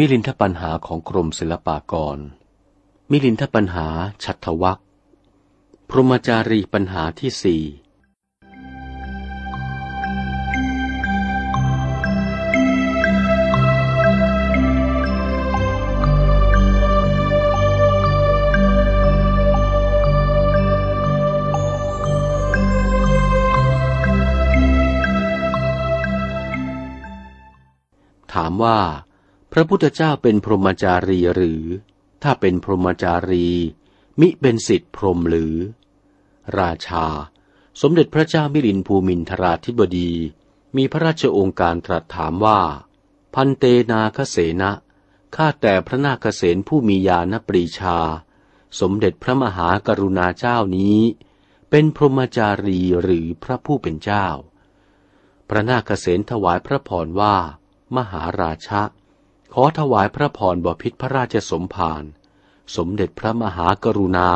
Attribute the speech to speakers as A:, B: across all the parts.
A: มิลินทปัญหาของกรมศิลปากร มิลินทปัญหาฉัตวักพรหมจารีปัญหาที่สี่ถามว่า พระพุทธเจ้าเป็นพรหมจารีหรือ ถ้าเป็นพรหมจารี มิเป็นสิทธิพรหมหรือ ราชา สมเด็จพระเจ้ามิลินภูมินทราธิบดี มีพระราชองค์การตรัสถามว่า พันเตนาคเสนะข้าแต่พระนาคเสนผู้มีญาณปรีชา สมเด็จพระมหากรุณาเจ้านี้ เป็นพรหมจารีหรือพระผู้เป็นเจ้า พระนาคเสนถวายพระพรว่า มหาราชะ ขอถวายพระพรบพิษพระราชสมภาร สมเด็จพระมหากรุณา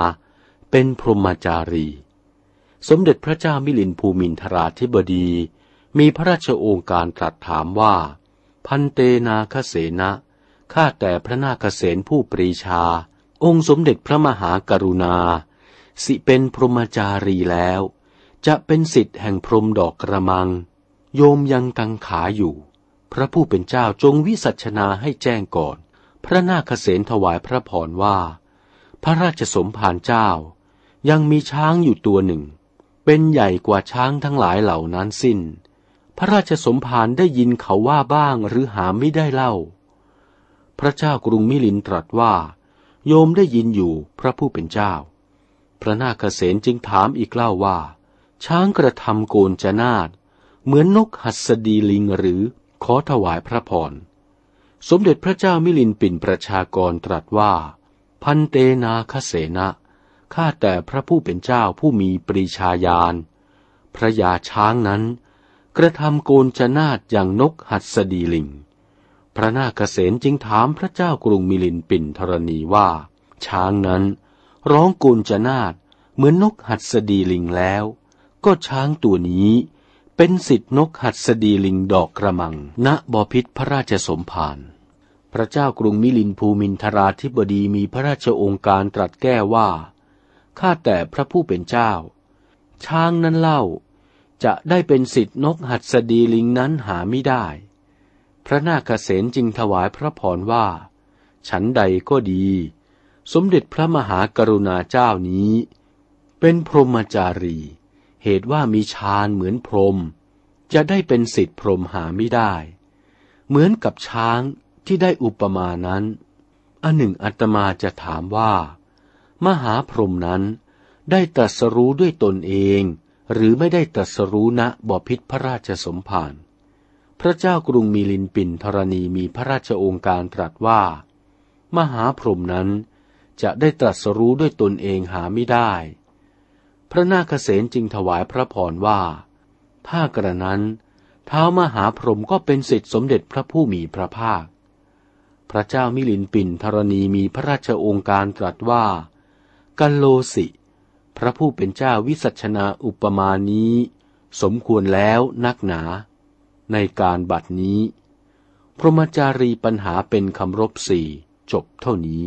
A: เป็นพรหมจารี สมเด็จพระเจ้ามิลินภูมินทราธิบดี มีพระราชโอการตรัสถามว่า พันเตนาคเสนะข้าแต่พระนาคเสนผู้ปรีชา องค์สมเด็จพระมหากรุณา สิเป็นพรหมจารีแล้ว จะเป็นสิทธิ์แห่งพรหมดอกกระมัง โยมยังกังขาอยู่ พระผู้เป็นเจ้าจงวิสัชนาให้แจ้งก่อน พระนาคเสนถวายพระพรว่า พระราชสมภารเจ้า ยังมีช้างอยู่ตัวหนึ่ง เป็นใหญ่กว่าช้างทั้งหลายเหล่านั้นสิ้น พระราชสมภารได้ยินเขาว่าบ้างหรือหาไม่ได้เล่า พระเจ้ากรุงมิลินตรัสว่า โยมได้ยินอยู่พระผู้เป็นเจ้า พระนาคเษนจึงถามอีกเล่าว่า ช้างกระทำโกนจนาดเหมือนนกหัสดีลิงหรือ ขอถวายพระพร สมเด็จพระเจ้ามิลินปินประชากรตรัสว่า พันเตนาคเสนะข้าแต่พระผู้เป็นเจ้าผู้มีปรีชาญาณ พระยาช้างนั้น กระทำโกนจนาดอย่างนกหัดสดีลิง พระนาคเษนจึงถามพระเจ้ากรุงมิลินปินธรณีว่า ช้างนั้น ร้องโกนจนาดเหมือนนกหัดสดีลิงแล้ว ก็ช้างตัวนี้ เป็นสิทธินกหัดสดีลิงดอกกระมัง ณบอพิษพระราชสมภาร พระเจ้ากรุงมิลินภูมินทราธิบดีมีพระราชองค์การตรัสแก้ว่า ข้าแต่พระผู้เป็นเจ้า ช้างนั้นเล่า จะได้เป็นสิทธินกหัดสดีลิงนั้นหาไม่ได้ พระนาคเษนจึงถวายพระพรว่า ฉันใดก็ดี สมเด็จพระมหากรุณาเจ้านี้ เป็นพรหมจารี เหตุว่ามีฌานเหมือนพรม จะได้เป็นสิทธิพรมหาไม่ได้ เหมือนกับช้างที่ได้อุปมานั้นอันหนึ่งอัตมาจะถามว่า มหาพรหมนั้นได้ตรัสรู้ด้วยตนเอง หรือไม่ได้ตรัสรู้ณบพิษพระราชสมภารพระเจ้ากรุงมีลินปินธรณีมีพระราชองค์การตรัสว่า มหาพรหมนั้นจะได้ตรัสรู้ด้วยตนเองหาไม่ได้ พระนาคเษนจึงถวายพระพรว่า ถ้ากระนั้นเท้ามหาพรหมก็เป็นสิทธิสมเด็จพระผู้มีพระภาค พระเจ้ามิลินปินธรณีมีพระราชโองการตรัสว่ากัลโลสิ พระผู้เป็นเจ้าวิสัชนาอุปมานี้ สมควรแล้วนักหนา ในการบัดนี้ พรหมจารีปัญหาเป็นคำรบสี่จบเท่านี้